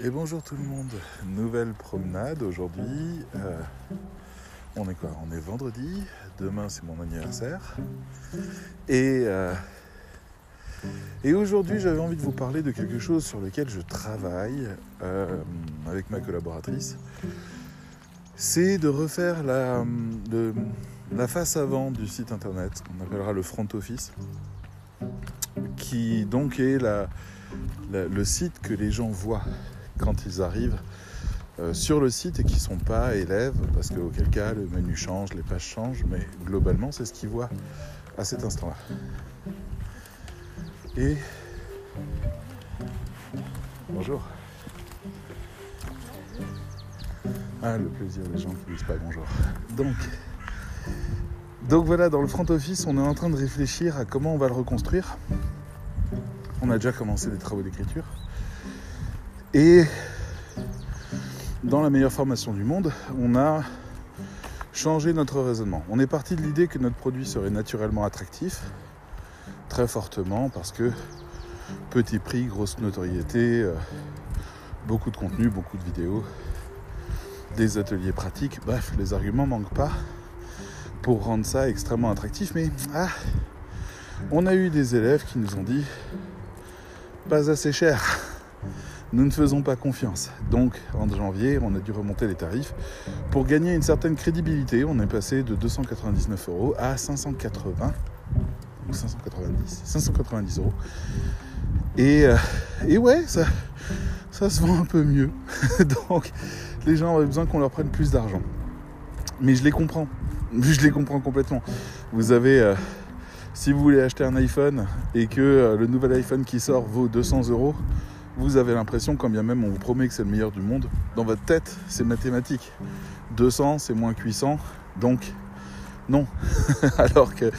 Et bonjour tout le monde, nouvelle promenade aujourd'hui. Euh, on est quoi? On est vendredi, demain c'est mon anniversaire. Et, euh, et aujourd'hui j'avais envie de vous parler de quelque chose sur lequel je travaille euh, avec ma collaboratrice. C'est de refaire la, la face avant du site internet, on appellera le front office, qui donc est la, le site que les gens voient quand ils arrivent euh, sur le site et qui ne sont pas élèves, parce qu'auquel cas le menu change, les pages changent, mais globalement c'est ce qu'ils voient à cet instant-là. Et bonjour. Ah, le plaisir des gens qui disent pas bonjour. Donc, donc voilà, dans le front office, on est en train de réfléchir à comment on va le reconstruire. On a déjà commencé des travaux d'écriture. Et dans la meilleure formation du monde, on a changé notre raisonnement. On est parti de l'idée que notre produit serait naturellement attractif, très fortement, parce que petit prix, grosse notoriété, euh, beaucoup de contenu, beaucoup de vidéos, des ateliers pratiques, bref, les arguments manquent pas pour rendre ça extrêmement attractif. Mais ah, on a eu des élèves qui nous ont dit pas assez cher nous ne faisons pas confiance. Donc en janvier, on a dû remonter les tarifs. Pour gagner une certaine crédibilité, on est passé de 299 euros à 580 ou 590, 590 euros. Et, euh, et ouais, ça, ça se vend un peu mieux. Donc les gens avaient besoin qu'on leur prenne plus d'argent. Mais je les comprends. Je les comprends complètement. Vous avez, euh, si vous voulez acheter un iPhone et que euh, le nouvel iPhone qui sort vaut 200 euros, vous avez l'impression, quand bien même on vous promet que c'est le meilleur du monde, dans votre tête, c'est mathématique. 200, c'est moins 800, donc non. Alors qu'il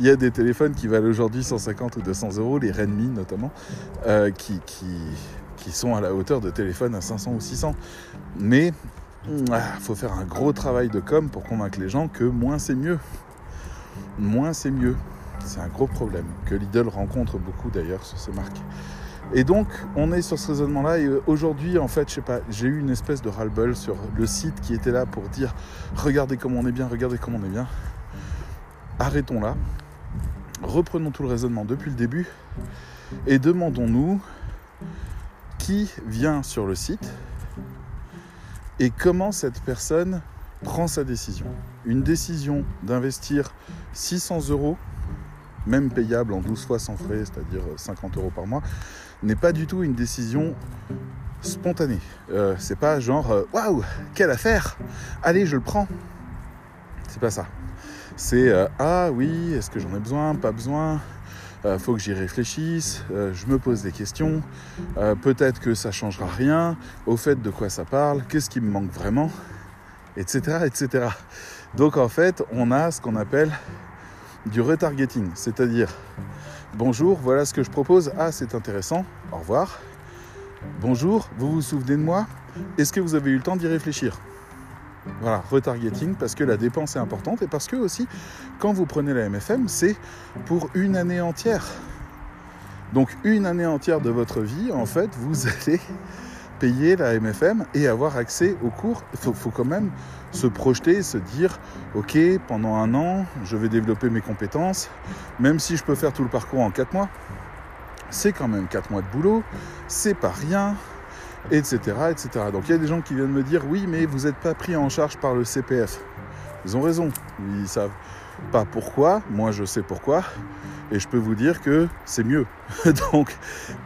y a des téléphones qui valent aujourd'hui 150 ou 200 euros, les Redmi notamment, euh, qui, qui, sont à la hauteur de téléphones à 500 ou 600. Mais il ah, faut faire un gros travail de com pour convaincre les gens que moins c'est mieux. Moins c'est mieux. C'est un gros problème que Lidl rencontre beaucoup d'ailleurs sur ces marques. Et donc, on est sur ce raisonnement-là. Et euh, aujourd'hui, en fait, je sais pas, j'ai eu une espèce de ras-le-bol sur le site qui était là pour dire regardez comment on est bien, regardez comment on est bien. Arrêtons là. Reprenons tout le raisonnement depuis le début et demandons-nous qui vient sur le site et comment cette personne prend sa décision. Une décision d'investir 600 euros même payable en 12 fois sans frais, c'est-à-dire 50 euros par mois, n'est pas du tout une décision spontanée. Euh, c'est pas genre euh, waouh, quelle affaire Allez, je le prends. C'est pas ça. C'est euh, ah oui, est-ce que j'en ai besoin Pas besoin? Faut que j'y réfléchisse, je me pose des questions, peut-être que ça changera rien, au fait de quoi ça parle, qu'est-ce qui me manque vraiment, etc., etc. Donc en fait, on a ce qu'on appelle du retargeting, c'est-à-dire bonjour, voilà ce que je propose, ah c'est intéressant, au revoir. Bonjour, vous vous souvenez de moi? Est-ce que vous avez eu le temps d'y réfléchir? Voilà, retargeting parce que la dépense est importante et parce que aussi, quand vous prenez la MFM, c'est pour une année entière. Donc une année entière de votre vie, en fait, vous allez payer la MFM et avoir accès aux cours. Il faut, quand même se projeter, se dire, ok, pendant un an, je vais développer mes compétences, même si je peux faire tout le parcours en 4 mois, c'est quand même 4 mois de boulot, c'est pas rien, etc., etc. Donc il y a des gens qui viennent me dire, oui, mais vous n'êtes pas pris en charge par le CPF. Ils ont raison, ils savent pas pourquoi, moi je sais pourquoi, et je peux vous dire que c'est mieux. Donc,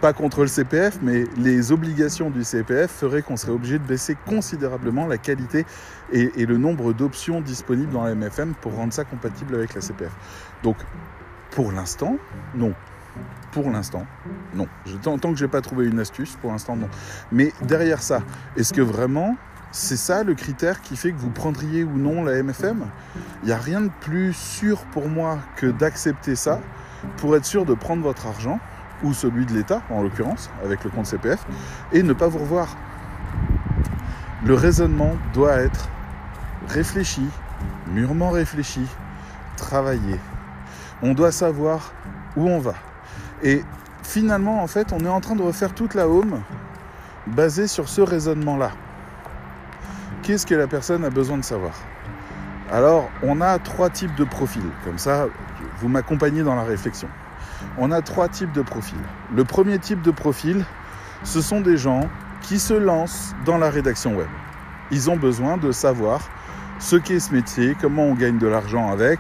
pas contre le CPF, mais les obligations du CPF feraient qu'on serait obligé de baisser considérablement la qualité et, le nombre d'options disponibles dans la MFM pour rendre ça compatible avec la CPF. Donc, pour l'instant, non. Pour l'instant, non. Tant, tant que je n'ai pas trouvé une astuce, pour l'instant, non. Mais derrière ça, est-ce que vraiment c'est ça le critère qui fait que vous prendriez ou non la MFM Il n'y a rien de plus sûr pour moi que d'accepter ça pour être sûr de prendre votre argent, ou celui de l'État en l'occurrence, avec le compte CPF, et ne pas vous revoir. Le raisonnement doit être réfléchi, mûrement réfléchi, travaillé. On doit savoir où on va. Et finalement, en fait, on est en train de refaire toute la home basé sur ce raisonnement-là. Qu'est-ce que la personne a besoin de savoir Alors, on a trois types de profils. Comme ça, vous m'accompagnez dans la réflexion. On a trois types de profils. Le premier type de profil, ce sont des gens qui se lancent dans la rédaction web. Ils ont besoin de savoir ce qu'est ce métier, comment on gagne de l'argent avec,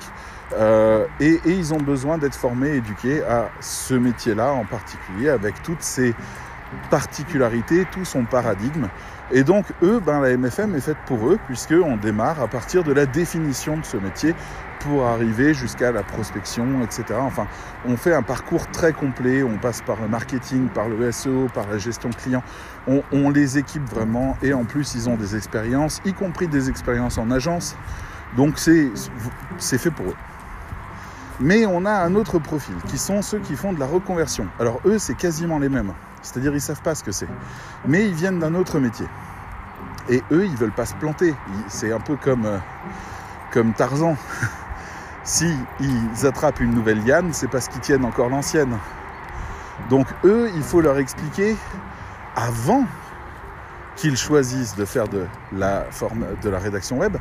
euh, et, ils ont besoin d'être formés, éduqués à ce métier-là en particulier, avec toutes ses particularités, tout son paradigme. Et donc, eux, ben, la MFM est faite pour eux, puisqu'on démarre à partir de la définition de ce métier pour arriver jusqu'à la prospection, etc. Enfin, on fait un parcours très complet, on passe par le marketing, par le SEO, par la gestion client, on, on les équipe vraiment, et en plus, ils ont des expériences, y compris des expériences en agence, donc c'est fait pour eux. Mais on a un autre profil, qui sont ceux qui font de la reconversion. Alors eux, c'est quasiment les mêmes. C'est-à-dire, ils savent pas ce que c'est. Mais ils viennent d'un autre métier. Et eux, ils veulent pas se planter. C'est un peu comme, euh, Tarzan. si ils attrapent une nouvelle liane, c'est parce qu'ils tiennent encore l'ancienne. Donc eux, il faut leur expliquer avant qu'ils choisissent de faire de la rédaction web,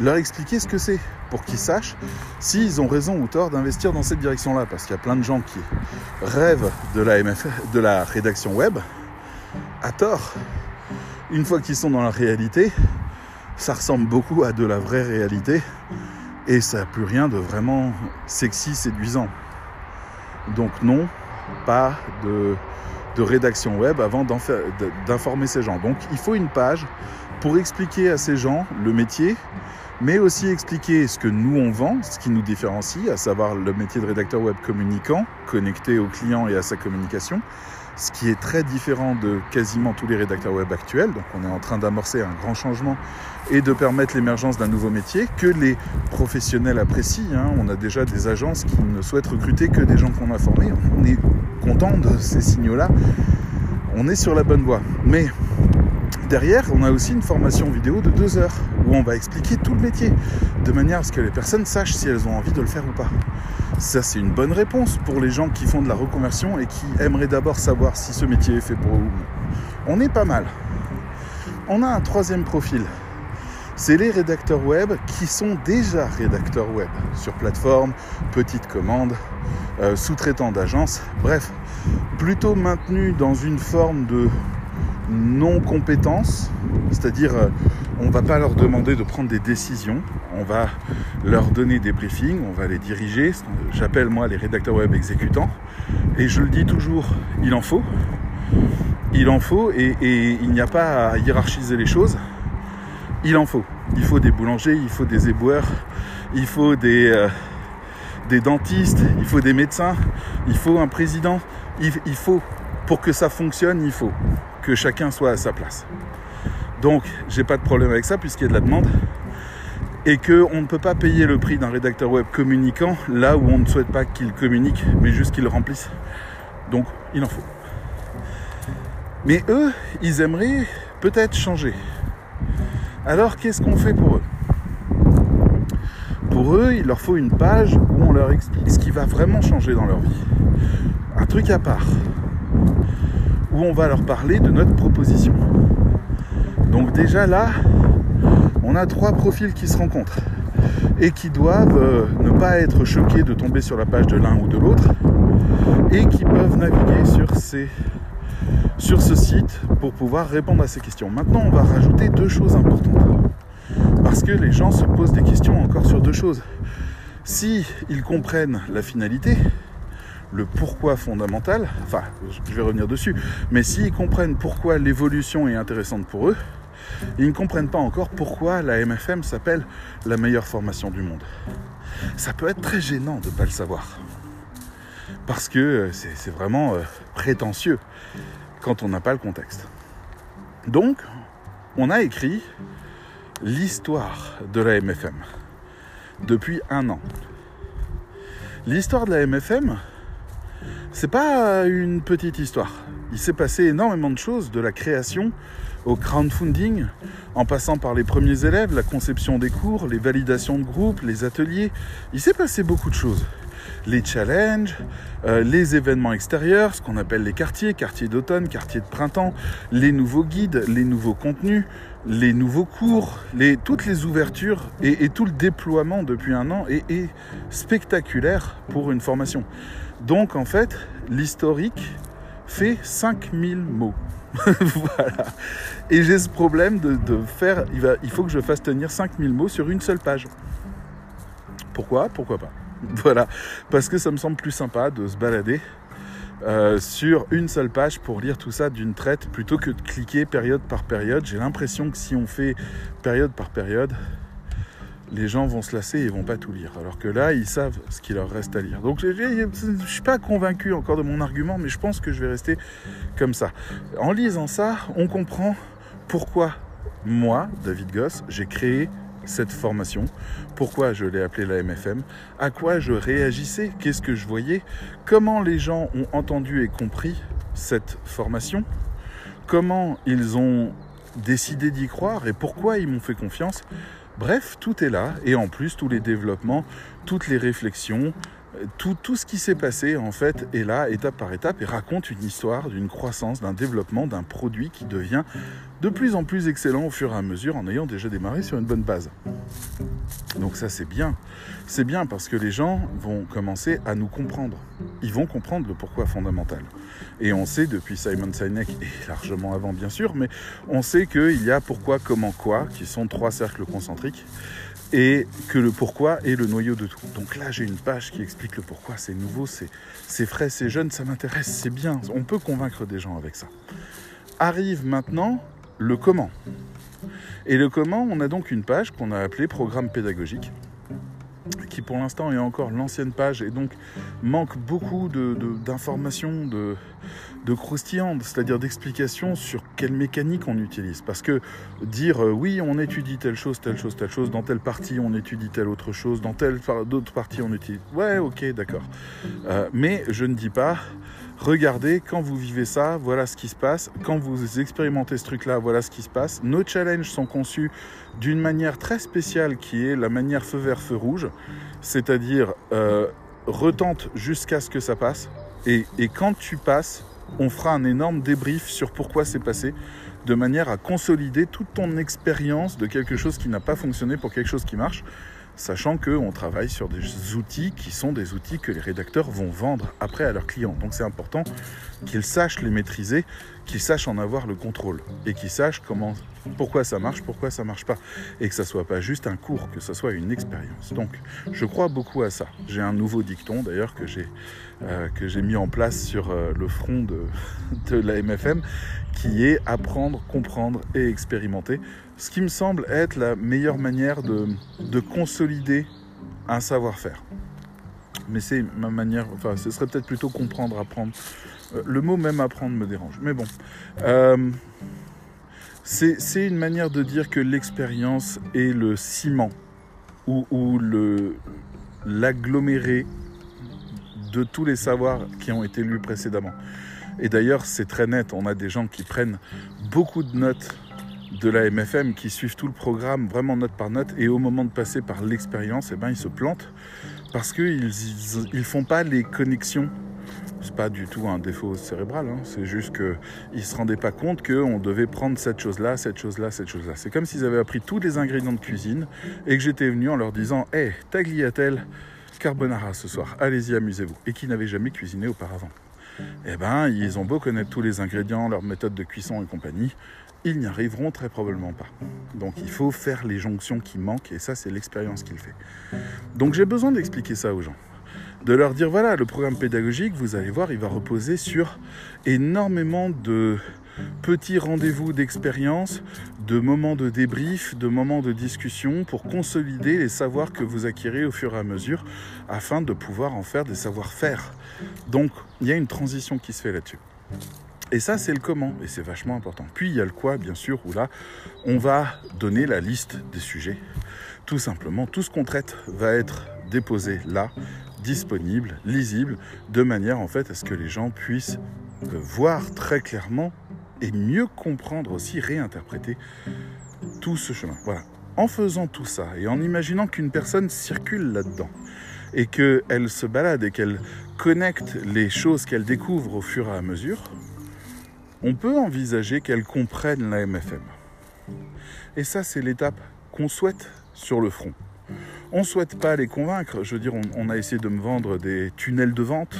leur expliquer ce que c'est pour qu'ils sachent s'ils ont raison ou tort d'investir dans cette direction-là. Parce qu'il y a plein de gens qui rêvent de la, MF, de la rédaction web à tort. Une fois qu'ils sont dans la réalité, ça ressemble beaucoup à de la vraie réalité et ça n'a plus rien de vraiment sexy, séduisant. Donc non, pas de, de rédaction web avant d'informer ces gens. Donc il faut une page pour expliquer à ces gens le métier, mais aussi expliquer ce que nous on vend, ce qui nous différencie, à savoir le métier de rédacteur web communicant, connecté au client et à sa communication, ce qui est très différent de quasiment tous les rédacteurs web actuels. Donc on est en train d'amorcer un grand changement et de permettre l'émergence d'un nouveau métier que les professionnels apprécient. Hein. On a déjà des agences qui ne souhaitent recruter que des gens qu'on a formés. On est content de ces signaux-là. On est sur la bonne voie. Mais derrière, on a aussi une formation vidéo de deux heures où on va expliquer tout le métier de manière à ce que les personnes sachent si elles ont envie de le faire ou pas. Ça, c'est une bonne réponse pour les gens qui font de la reconversion et qui aimeraient d'abord savoir si ce métier est fait pour eux. On est pas mal. On a un troisième profil. C'est les rédacteurs web qui sont déjà rédacteurs web sur plateforme, petite commande, euh, sous-traitants d'agence, bref, plutôt maintenus dans une forme de non-compétence, c'est-à-dire euh, on ne va pas leur demander de prendre des décisions, on va leur donner des briefings, on va les diriger, j'appelle moi les rédacteurs web exécutants, et je le dis toujours, il en faut, il en faut, et, il n'y a pas à hiérarchiser les choses, il en faut. Il faut des boulangers, il faut des éboueurs, il faut des, euh, dentistes, il faut des médecins, il faut un président, il faut, pour que ça fonctionne, il faut que chacun soit à sa place. Donc, j'ai pas de problème avec ça puisqu'il y a de la demande et qu'on ne peut pas payer le prix d'un rédacteur web communicant là où on ne souhaite pas qu'il communique, mais juste qu'il remplisse. Donc, il en faut. Mais eux, ils aimeraient peut-être changer. Alors, qu'est-ce qu'on fait pour eux? Pour eux, il leur faut une page où on leur explique ce qui va vraiment changer dans leur vie. Un truc à part on va leur parler de notre proposition. Donc déjà là, on a trois profils qui se rencontrent et qui doivent euh, ne pas être choqués de tomber sur la page de l'un ou de l'autre et qui peuvent naviguer sur, sur ce site pour pouvoir répondre à ces questions. Maintenant, on va rajouter deux choses importantes parce que les gens se posent des questions encore sur deux choses. Si ils comprennent la finalité, le pourquoi fondamental, enfin je vais revenir dessus, mais s'ils comprennent pourquoi l'évolution est intéressante pour eux, ils ne comprennent pas encore pourquoi la MFM s'appelle la meilleure formation du monde. Ça peut être très gênant de ne pas le savoir. Parce que c'est vraiment euh, prétentieux quand on n'a pas le contexte. Donc, on a écrit l'histoire de la MFM depuis un an. L'histoire de la MFM, c'est pas une petite histoire. Il s'est passé énormément de choses de la création au crowdfunding, en passant par les premiers élèves, la conception des cours, les validations de groupe, les ateliers. Il s'est passé beaucoup de choses. les challenges, euh, les événements extérieurs, ce qu'on appelle les quartiers, quartiers d'automne, quartiers de printemps, les nouveaux guides, les nouveaux contenus, les nouveaux cours, toutes les ouvertures et, tout le déploiement depuis un an est spectaculaire pour une formation. Donc en fait, l'historique fait 5000 mots. voilà. Et j'ai ce problème de, faire. Il, faut que je fasse tenir 5000 mots sur une seule page. Pourquoi? Pourquoi pas? Voilà. Parce que ça me semble plus sympa de se balader euh, sur une seule page pour lire tout ça d'une traite plutôt que de cliquer période par période. J'ai l'impression que si on fait période par période, les gens vont se lasser et vont pas tout lire. Alors que là, ils savent ce qu'il leur reste à lire. Donc je suis pas convaincu encore de mon argument, mais je pense que je vais rester comme ça. En lisant ça, on comprend pourquoi moi, David Goss, j'ai créé cette formation, pourquoi je l'ai appelée la MFM, à quoi je réagissais, qu'est-ce que je voyais, comment les gens ont entendu et compris cette formation, comment ils ont décidé d'y croire et pourquoi ils m'ont fait confiance. Bref, tout est là, et en plus tous les développements, toutes les réflexions, tout, tout, ce qui s'est passé en fait est là étape par étape et raconte une histoire d'une croissance, d'un développement, d'un produit qui devient de plus en plus excellent au fur et à mesure en ayant déjà démarré sur une bonne base. Donc ça c'est bien. C'est bien parce que les gens vont commencer à nous comprendre. Ils vont comprendre le pourquoi fondamental. Et on sait depuis Simon Sinek, et largement avant bien sûr, mais on sait qu'il y a pourquoi, comment, quoi, qui sont trois cercles concentriques, et que le pourquoi est le noyau de tout. Donc là j'ai une page qui explique le pourquoi, c'est nouveau, c'est frais, c'est jeune, ça m'intéresse, c'est bien, on peut convaincre des gens avec ça. Arrive maintenant le comment. Et le comment, on a donc une page qu'on a appelée programme pédagogique, qui pour l'instant est encore l'ancienne page et donc manque beaucoup d'informations, de, de, croustillantes, c'est-à-dire d'explications sur quelle mécanique on utilise. Parce que dire euh, oui, on étudie telle chose, telle chose, telle chose, dans telle partie on étudie telle autre chose, dans telle d'autres parties on utilise. Ouais, ok, d'accord. Euh, mais je ne dis pas regardez, quand vous vivez ça, voilà ce qui se passe. Quand vous expérimentez ce truc-là, voilà ce qui se passe. Nos challenges sont conçus d'une manière très spéciale qui est la manière feu vert, feu rouge. C'est-à-dire, euh, retente jusqu'à ce que ça passe. Et, et quand tu passes, on fera un énorme débrief sur pourquoi c'est passé, de manière à consolider toute ton expérience de quelque chose qui n'a pas fonctionné pour quelque chose qui marche sachant qu'on travaille sur des outils qui sont des outils que les rédacteurs vont vendre après à leurs clients. Donc c'est important qu'ils sachent les maîtriser, qu'ils sachent en avoir le contrôle et qu'ils sachent comment, pourquoi ça marche, pourquoi ça marche pas, et que ça soit pas juste un cours, que ça soit une expérience. Donc je crois beaucoup à ça. J'ai un nouveau dicton d'ailleurs que j'ai euh, mis en place sur euh, le front de, la MFM, qui est apprendre, comprendre et expérimenter ce qui me semble être la meilleure manière de, consolider un savoir-faire. Mais c'est ma manière, enfin ce serait peut-être plutôt comprendre, apprendre. Euh, le mot même apprendre me dérange. Mais bon, c'est une manière de dire que l'expérience est le ciment ou, l'aggloméré de tous les savoirs qui ont été lus précédemment. Et d'ailleurs, c'est très net, on a des gens qui prennent beaucoup de notes de la MFM qui suivent tout le programme vraiment note par note et au moment de passer par l'expérience, eh ben, ils se plantent parce qu'ils ne font pas les connexions. C'est pas du tout un défaut cérébral, hein. c'est juste qu'ils ne se rendaient pas compte qu'on devait prendre cette chose-là, cette chose-là, cette chose-là. C'est comme s'ils avaient appris tous les ingrédients de cuisine et que j'étais venu en leur disant Hé, hey, tagliatelle carbonara ce soir, allez-y, amusez-vous. Et qui n'avaient jamais cuisiné auparavant. Eh ben, ils ont beau connaître tous les ingrédients, leur méthode de cuisson et compagnie, ils n'y arriveront très probablement pas. Donc il faut faire les jonctions qui manquent et ça c'est l'expérience qu'il fait. Donc j'ai besoin d'expliquer ça aux gens. De leur dire voilà, le programme pédagogique, vous allez voir, il va reposer sur énormément de petits rendez-vous d'expérience, de moments de débrief, de moments de discussion pour consolider les savoirs que vous acquérez au fur et à mesure afin de pouvoir en faire des savoir-faire. Donc il y a une transition qui se fait là-dessus. Et ça, c'est le comment, et c'est vachement important. Puis il y a le quoi, bien sûr, où là, on va donner la liste des sujets. Tout simplement, tout ce qu'on traite va être déposé là, disponible, lisible, de manière en fait à ce que les gens puissent euh, voir très clairement et mieux comprendre aussi, réinterpréter tout ce chemin. Voilà. En faisant tout ça et en imaginant qu'une personne circule là-dedans, et qu'elle se balade et qu'elle connecte les choses qu'elle découvre au fur et à mesure, on peut envisager qu'elle comprenne la MFM. Et ça, c'est l'étape qu'on souhaite sur le front. On ne souhaite pas les convaincre. Je veux dire, on, a essayé de me vendre des tunnels de vente,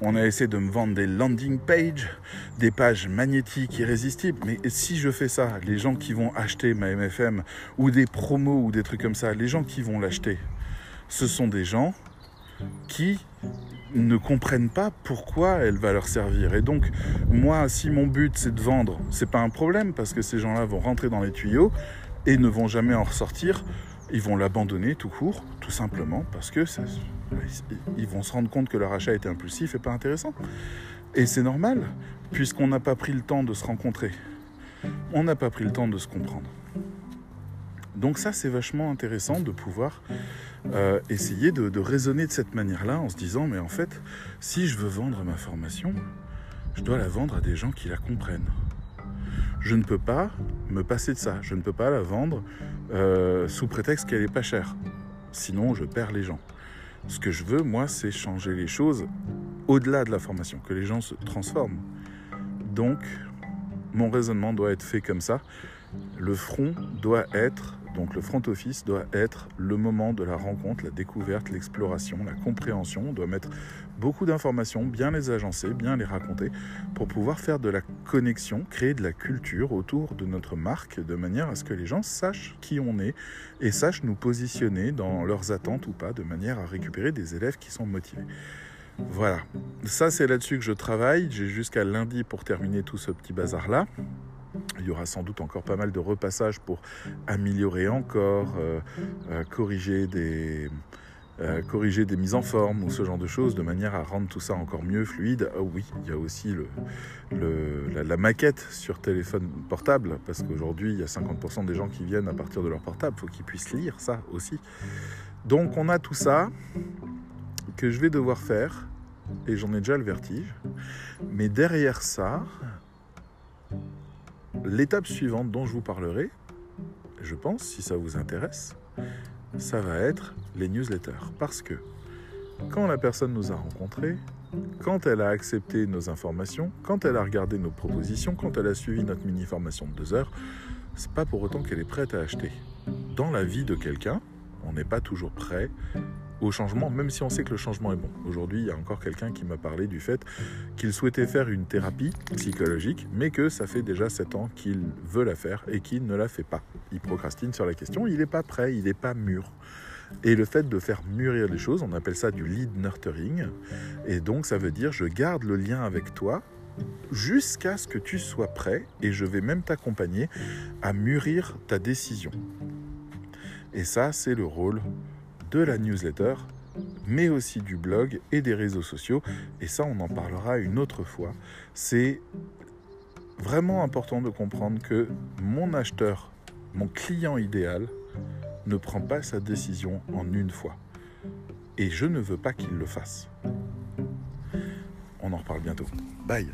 on a essayé de me vendre des landing pages, des pages magnétiques irrésistibles. Mais si je fais ça, les gens qui vont acheter ma MFM ou des promos ou des trucs comme ça, les gens qui vont l'acheter, ce sont des gens qui ne comprennent pas pourquoi elle va leur servir. Et donc, moi, si mon but c'est de vendre, c'est pas un problème parce que ces gens-là vont rentrer dans les tuyaux et ne vont jamais en ressortir ils vont l'abandonner tout court, tout simplement parce que ils vont se rendre compte que leur achat était impulsif et pas intéressant. Et c'est normal, puisqu'on n'a pas pris le temps de se rencontrer. On n'a pas pris le temps de se comprendre. Donc ça, c'est vachement intéressant de pouvoir euh, essayer de, de raisonner de cette manière-là en se disant, mais en fait, si je veux vendre ma formation, je dois la vendre à des gens qui la comprennent je ne peux pas me passer de ça. Je ne peux pas la vendre euh, sous prétexte qu'elle est pas chère. Sinon, je perds les gens. Ce que je veux, moi, c'est changer les choses au-delà de la formation, que les gens se transforment. Donc, mon raisonnement doit être fait comme ça. Le front doit être donc le front office doit être le moment de la rencontre, la découverte, l'exploration, la compréhension. On doit mettre beaucoup d'informations, bien les agencer, bien les raconter, pour pouvoir faire de la connexion, créer de la culture autour de notre marque, de manière à ce que les gens sachent qui on est et sachent nous positionner dans leurs attentes ou pas, de manière à récupérer des élèves qui sont motivés. Voilà, ça c'est là-dessus que je travaille. J'ai jusqu'à lundi pour terminer tout ce petit bazar-là. Il y aura sans doute encore pas mal de repassages pour améliorer encore, euh, euh, corriger, des, euh, corriger des mises en forme ou ce genre de choses de manière à rendre tout ça encore mieux fluide. Ah oui, il y a aussi le, la, maquette sur téléphone portable parce qu'aujourd'hui il y a 50% des gens qui viennent à partir de leur portable. Il faut qu'ils puissent lire ça aussi. Donc on a tout ça que je vais devoir faire et j'en ai déjà le vertige. Mais derrière ça, L'étape suivante dont je vous parlerai, je pense, si ça vous intéresse, ça va être les newsletters. Parce que quand la personne nous a rencontrés, quand elle a accepté nos informations, quand elle a regardé nos propositions, quand elle a suivi notre mini-formation de deux heures, c'est pas pour autant qu'elle est prête à acheter. Dans la vie de quelqu'un, on n'est pas toujours prêt au changement, même si on sait que le changement est bon. Aujourd'hui, il y a encore quelqu'un qui m'a parlé du fait qu'il souhaitait faire une thérapie psychologique, mais que ça fait déjà 7 ans qu'il veut la faire et qu'il ne la fait pas. Il procrastine sur la question, il n'est pas prêt, il n'est pas mûr. Et le fait de faire mûrir les choses, on appelle ça du lead nurturing. Et donc ça veut dire je garde le lien avec toi jusqu'à ce que tu sois prêt et je vais même t'accompagner à mûrir ta décision. Et ça, c'est le rôle de la newsletter, mais aussi du blog et des réseaux sociaux. Et ça, on en parlera une autre fois. C'est vraiment important de comprendre que mon acheteur, mon client idéal, ne prend pas sa décision en une fois. Et je ne veux pas qu'il le fasse. On en reparle bientôt. Bye